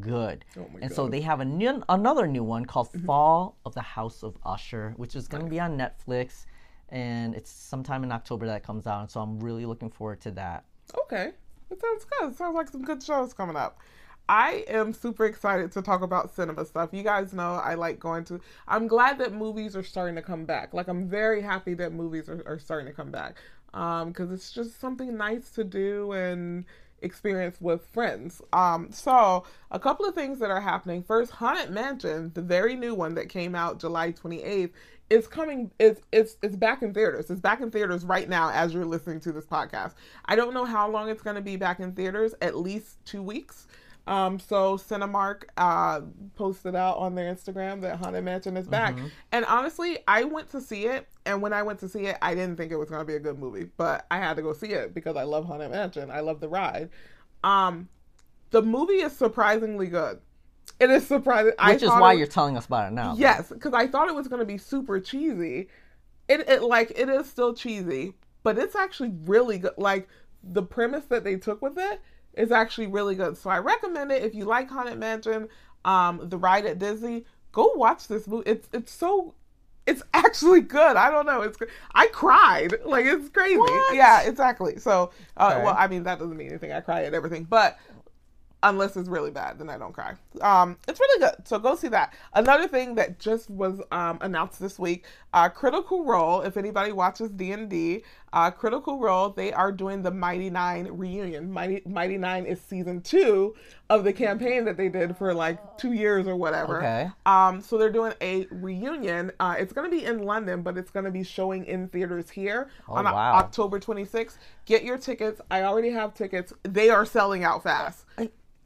good. Oh and so God. Mm-hmm. they have a new, another new one called Fall of the House of Usher, which is going to be on Netflix. and it's sometime in October that comes out, and so I'm really looking forward to that. Okay. It sounds good. It sounds like some good shows coming up. I am super excited to talk about cinema stuff. You guys know I like going to. I'm glad that movies are starting to come back. Like I'm very happy that movies are, are starting to come back because it's just something nice to do and experience with friends. Um, so a couple of things that are happening. First, Haunted Mansion, the very new one that came out July 28th, is coming. It's it's it's back in theaters. It's back in theaters right now as you're listening to this podcast. I don't know how long it's going to be back in theaters. At least two weeks. Um, so Cinemark uh, posted out on their Instagram that Haunted Mansion is back. And honestly, I went to see it, and when I went to see it, I didn't think it was going to be a good movie, but I had to go see it because I love Haunted Mansion. I love the ride. Um, the movie is surprisingly good. It is surprising. Which is why you're telling us about it now. Yes, because I thought it was going to be super cheesy. It, it like it is still cheesy, but it's actually really good. Like the premise that they took with it is actually really good. So I recommend it if you like Haunted Mansion, um, the ride at Disney. Go watch this movie. It's it's so it's actually good. I don't know. It's. I cried like it's crazy. What? Yeah, exactly. So uh, Okay. well, I mean that doesn't mean anything. I cry at everything, but unless it's really bad, then I don't cry. Um, it's really good, so go see that. Another thing that just was um, announced this week, uh, Critical Role. If anybody watches D and D, uh, Critical Role, they are doing the Mighty Nein reunion. Mighty Mighty Nein is season two of the campaign that they did for like two years or whatever. Okay. Um, so they're doing a reunion. Uh, it's going to be in London, but it's going to be showing in theaters here on Oh, wow. October 26th. Get your tickets. I already have tickets. They are selling out fast.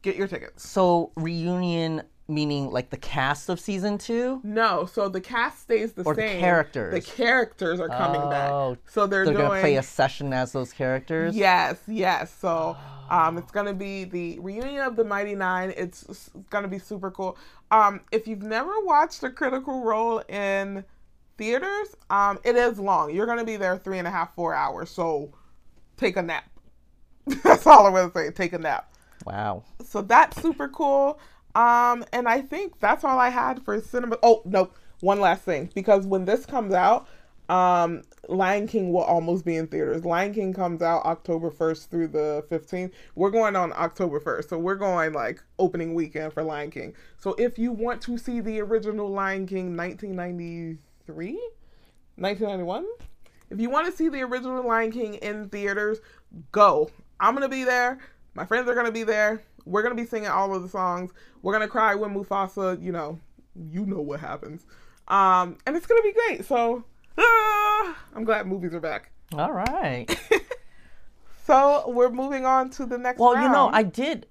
Get your tickets. So reunion meaning like the cast of season two. No, so the cast stays the Or the same. characters. The characters are coming Oh, back. So they're, They're doing gonna play a session as those characters. Yes, yes. So um, it's gonna be the reunion of the Mighty Nein. It's, it's gonna be super cool. Um, if you've never watched a Critical Role in theaters, um, it is long. You're gonna be there three and a half, four hours. So take a nap. That's all I'm gonna say. Take a nap. Wow. So that's super cool. Um, and I think that's all I had for cinema. Oh no, one last thing because when this comes out, um, Lion King will almost be in theaters. Lion King comes out October first through the fifteenth. We're going on October first, so we're going like opening weekend for Lion King. So if you want to see the original Lion King, nineteen ninety three. 1991. If you want to see the original Lion King in theaters, go. I'm gonna be there. My friends are gonna be there. We're gonna be singing all of the songs. We're gonna cry when Mufasa. You know, you know what happens. Um, and it's gonna be great. So ah, I'm glad movies are back. All right. So we're moving on to the next. Well, you know. I did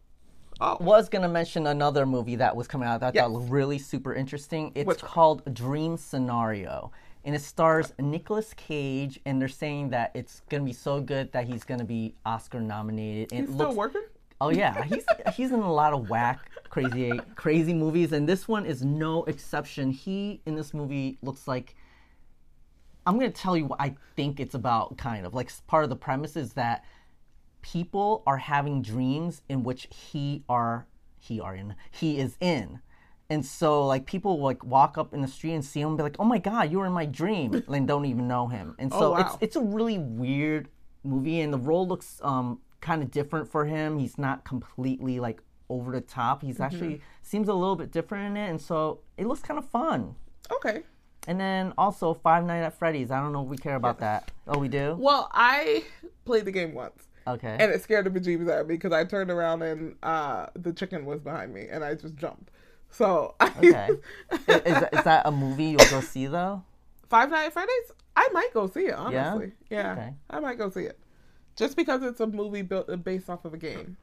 Oh. was gonna mention another movie that was coming out that I Yes. thought really super interesting. It's Which one? called Dream Scenario, and it stars Nicolas Cage, and they're saying that it's gonna be so good that he's gonna be Oscar nominated. And He's it still working. Oh yeah, he's he's in a lot of whack, crazy, crazy movies, and this one is no exception. He in this movie looks like. I'm gonna tell you what I think it's about. Kind of like part of the premise is that people are having dreams in which he are he are in he is in. And so, like, people like walk up in the street and see him and be like, "Oh my God, you were in my dream," and don't even know him. And so, Oh, it's it's a really weird movie, and the role looks um kind of different for him. He's not completely like over the top. He's actually seems a little bit different in it, and so it looks kind of fun. Okay. And then also Five Nights at Freddy's. I don't know if we care about that. Oh, we do. Well, I played the game once. Okay. and it scared the bejeebus out of me because I turned around and uh, the chicken was behind me, and I just jumped. So, okay. I- is, that a movie you'll go see though? Five Nights at Freddy's, I might go see it. Honestly, yeah, Okay. I might go see it, just because it's a movie built uh, based off of a game.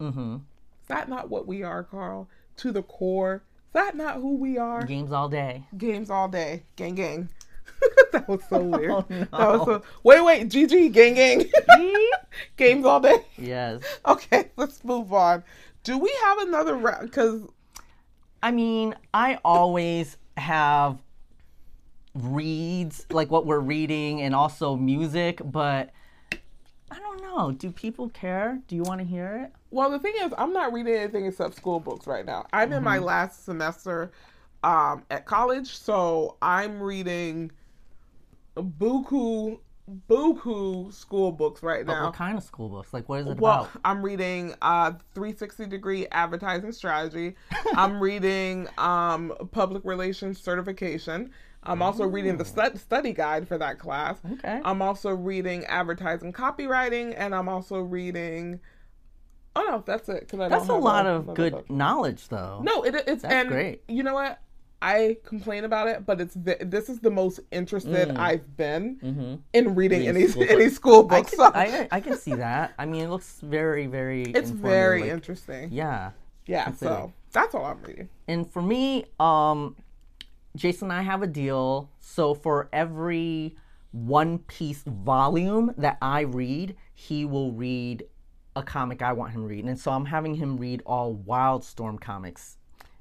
Mm-hmm. Is that not what we are, Carl? To the core, is that not who we are? Games all day. Games all day, gang, gang. that was so weird. Oh, That was so. Wait, wait, GG, gang, gang. Games all day. Yes. Okay, let's move on. Do we have another round? Because I mean, I always have reads like what we're reading and also music, but I don't know. Do people care? Do you want to hear it? Well, the thing is, I'm not reading anything except school books right now. I'm in Mm-hmm. my last semester um, at college, so I'm reading buku buku school books right But now. what kind of school books? Like, what is it Well, about? I'm reading uh 360 degree advertising strategy. I'm reading um public relations certification. I'm also reading the stu- study guide for that class. Okay. I'm also reading advertising copywriting, and I'm also reading. Oh no, that's it. Because I That's a lot a- of good book. knowledge, though. No, it, it's That's and great. You know what? I complain about it, but it's ve- this is the most interested I've been in reading Mm. Mm-hmm. Any school any school I books. can, so I, I can see that. I mean, it looks very, very. it's very like- interesting. Yeah. Yeah, so that's all I'm reading. And for me, um, Jason and I have a deal. So for every One Piece volume that I read, he will read a comic I want him read. And so I'm having him read all Wildstorm comics.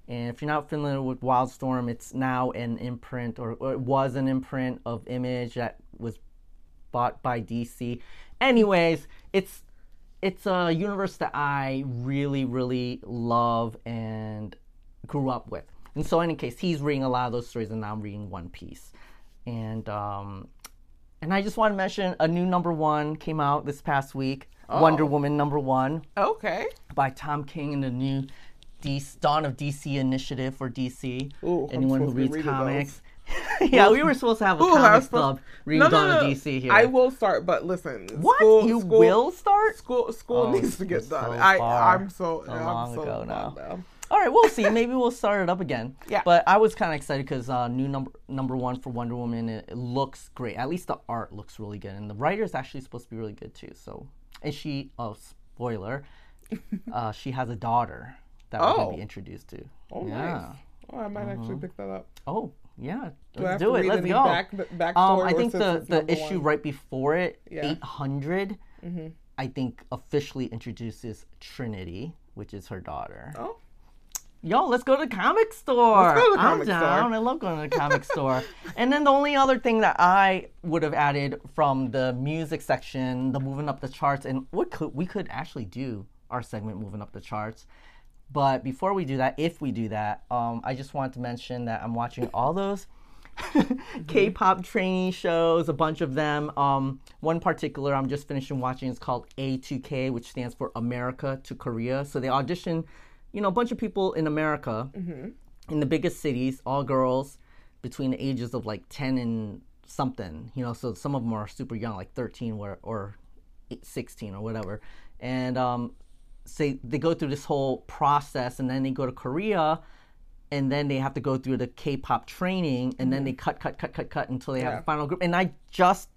And if you're not familiar with Wildstorm, it's now an imprint, or, or it was an imprint of Image that was bought by DC. Anyways, it's it's a universe that I really, really love and grew up with. And so, in any case, he's reading a lot of those stories, and I'm reading One Piece. And um, and I just want to mention a new number one came out this past week, Wonder Woman number one Okay. by Tom King and the new D- Dawn of DC initiative for DC. Ooh, Anyone who supposed to be reads comics. yeah, we were supposed to have a Ooh, comics club reading Dawn of DC here. I will start, but listen. what? School, you school, will start? School school Oh, needs to get done. so I I'm so, so I'm long so ago now. down. All right, we'll see. Maybe we'll start it up again. Yeah. But I was kind of excited because uh, new number number one for Wonder Woman. It, it looks great. At least the art looks really good, and the writer is actually supposed to be really good too. So, and she, oh spoiler, uh, she has a daughter that we're Oh. gonna be introduced to. Oh, yeah. nice. Oh, I might actually pick that up. Oh yeah. Do Let's do it. Let's go. back backstory? Um, I think the the issue one? right before it, Yeah. Mm-hmm. 800, I think officially introduces Trinity, which is her daughter. Oh, Yo, let's go to the comic store. Let's go to the I'm comic store. down. I love going to the comic store. And then the only other thing that I would have added from the music section, the moving up the charts, and what could we could actually do our segment moving up the charts. But before we do that, if we do that, um, I just wanted to mention that I'm watching all those K-pop trainee shows, a bunch of them. Um, one particular I'm just finishing watching is called A2K, which stands for America to Korea. So they audition, you know, a bunch of people in America, in the biggest cities, all girls between the ages of like 10 and something. You know, so some of them are super young, like 13 or, or 16 or whatever. And um, say they go through this whole process, and then they go to Korea and then they have to go through the K-pop training, and then they cut, cut, cut, cut, cut until they have Yeah. a final group. And I just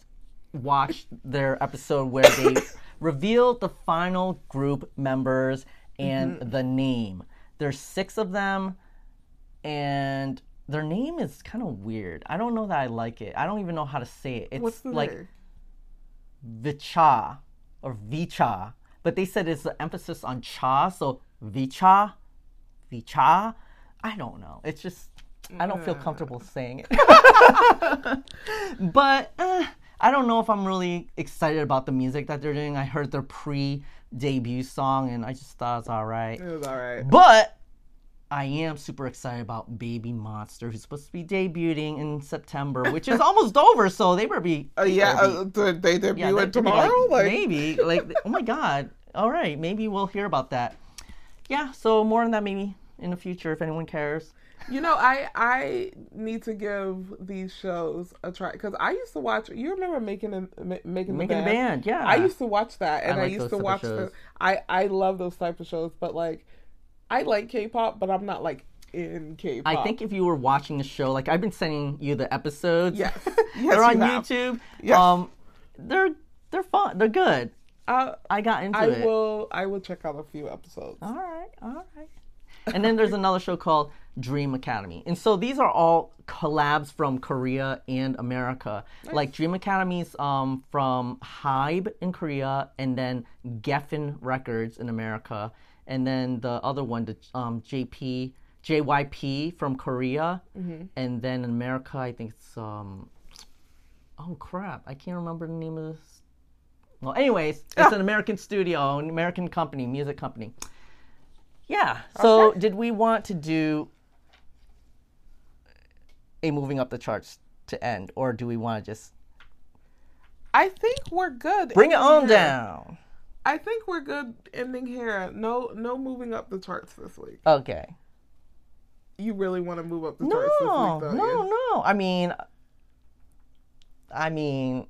watched their episode where they revealed the final group members and the name. There's six of them, and their name is kind of weird. I don't know that I like it. I don't even know how to say it. It's what's the like name? Vicha or Vicha, but they said it's the emphasis on cha, so Vicha, Vicha. I don't know. It's just I don't feel comfortable saying it. but uh, I don't know if I'm really excited about the music that they're doing. I heard their pre-debut song and I just thought it was all right. It was all right. But I am super excited about Baby Monster, who's supposed to be debuting in September, which is almost over. So they better be. Uh, they yeah, better be- uh, they debut yeah, it they tomorrow. Like, maybe, like, oh my god! All right, maybe we'll hear about that. Yeah, so more on that maybe in the future if anyone cares. You know, I I need to give these shows a try because I used to watch. You remember making a ma- making, Making the a band, yeah. I used to watch that, and I, like used to watch the. I I love those type of shows, but like, I like K-pop, but I'm not like in K-pop. I think if you were watching the show, like I've been sending you the episodes. Yes. Yes, they're on you. YouTube. Yes. Um, they're they're fun. They're good. I, I got into I it. I will I will check out a few episodes. All right, all right. And then there's another show called Dream Academy. And so these are all collabs from Korea and America. Like Dream Academy's um, from Hybe in Korea and then Geffen Records in America. And then the other one, the um, JP, JYP from Korea. And then in America, I think it's, um, oh crap, I can't remember the name of this. Well, anyways, it's an American studio, an American company, music company. Yeah. So, Okay. did we want to do a moving up the charts to end, or do we want to just I think we're good. Bring it on here. down. I think we're good ending here. No, no moving up the charts this week. Okay. You really want to move up the No, charts this week, don't no, you? no. I mean, I mean,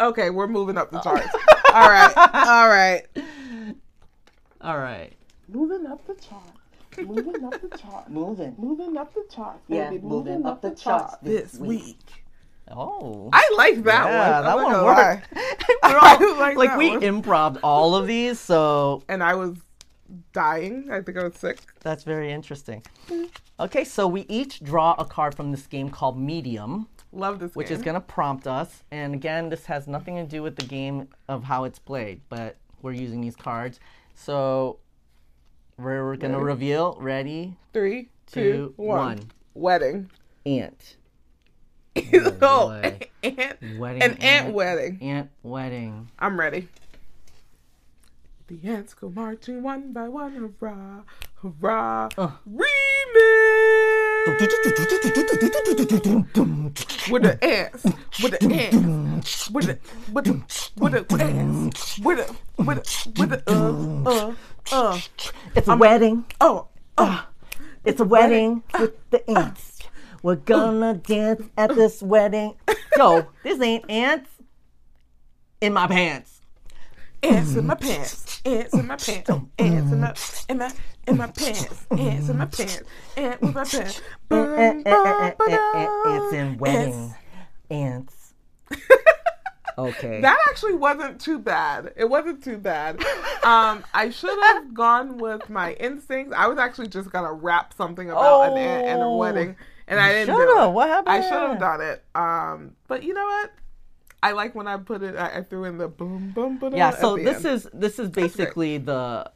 Okay, we're moving up the oh. charts. all right, all right. all right. Moving up the charts. Moving up the charts. Moving. Moving up the charts. Yeah, baby. moving up the charts this this week. Oh. I like that yeah, one. that one not worked. We're all, like like we one. improv all of these, so And I was dying. I think I was sick. that's very interesting. Okay, so we each draw a card from this game called Medium. Love this which game. is going to prompt us. And again, this has nothing to do with the game of how it's played, but we're using these cards. So we're to Ready? reveal. Ready? Three, two, two, one. one. Wedding. Ant. oh, boy. ant, Wedding. an ant wedding. Ant wedding. I'm ready. The ants go marching one by one, hurrah, hurrah. Uh. Remix with the ants, with the ants, with the with the with the with the ants, with the with the with the uh uh uh It's a wedding. oh oh. It's a wedding with the ants. We're gonna dance at this wedding. Yo, this ain't ants in my pants. Ants in my mm. pants. Ants in my pants. Ants in my mm. in my in my pants. Ants in my mm. pants. Ant with my pants. Boom, boom, ba-da. Ants in wedding. Ants. Okay. That actually wasn't too bad. It wasn't too bad. Um, I should have gone with my instincts. I was actually just gonna rap something about an ant and a Oh. wedding, and I didn't do Shoulda. it. What happened I should have done it. Um, but you know what? I like when I put it. I, I threw in the boom boom boom. yeah so this end. is this is basically the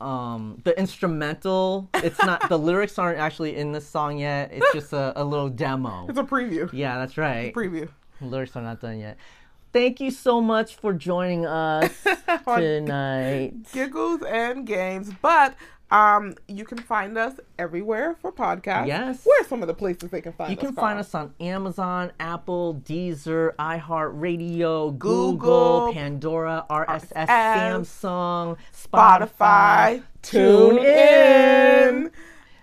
um the instrumental it's not the lyrics aren't actually in this song yet it's just a, a little demo it's a preview. yeah that's right Preview. lyrics are not done yet thank you so much for joining us tonight giggles and games. But um, you can find us everywhere for podcasts. Yes. Where are some of the places they can find you us? You can find Carl? us on Amazon, Apple, Deezer, iHeartRadio, Google, Google, Pandora, RSS, RSS, Samsung, Spotify. TuneIn.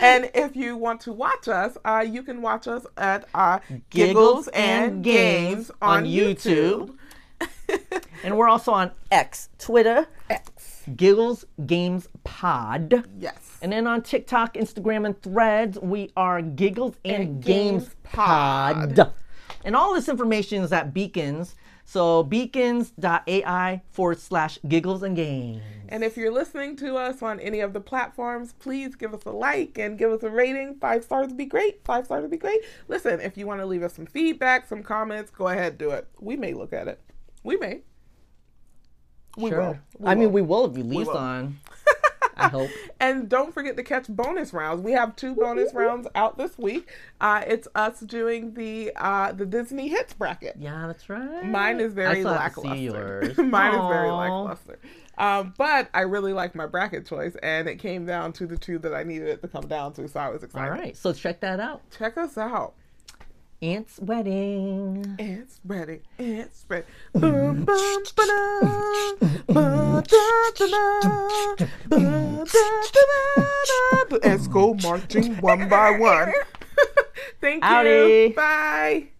and if you want to watch us, uh, you can watch us at uh, Giggles and Games on YouTube. And we're also on X, Twitter, X. Giggles Games Pod. Yes. And then on TikTok, Instagram, and Threads, we are Giggles and, And Games, Games Pod. Pod. And all this information is at Beacons. So beacons.ai forward slash giggles and games. And if you're listening to us on any of the platforms, please give us a like and give us a rating. Five stars would be great. Five stars would be great. Listen, if you want to leave us some feedback, some comments, go ahead, do it. We may look at it. We may. We will. We I mean, we will if you leave will. on. I hope. And don't forget to catch bonus rounds. We have two bonus rounds out this week. Uh, it's us doing the uh, the Disney hits bracket. Yeah, that's right. Mine is very lackluster. Mine is very lackluster. Um, but I really like my bracket choice, and it came down to the two that I needed it to come down to, so I was excited. All right, so check that out. Check us out. Ant's wedding. It's wedding. It's wedding. Boom, boom, ba-da. Ba-da-da-da. Ba-da-da-da-da. Let's go marching one by one. Thank you. Howdy. Bye.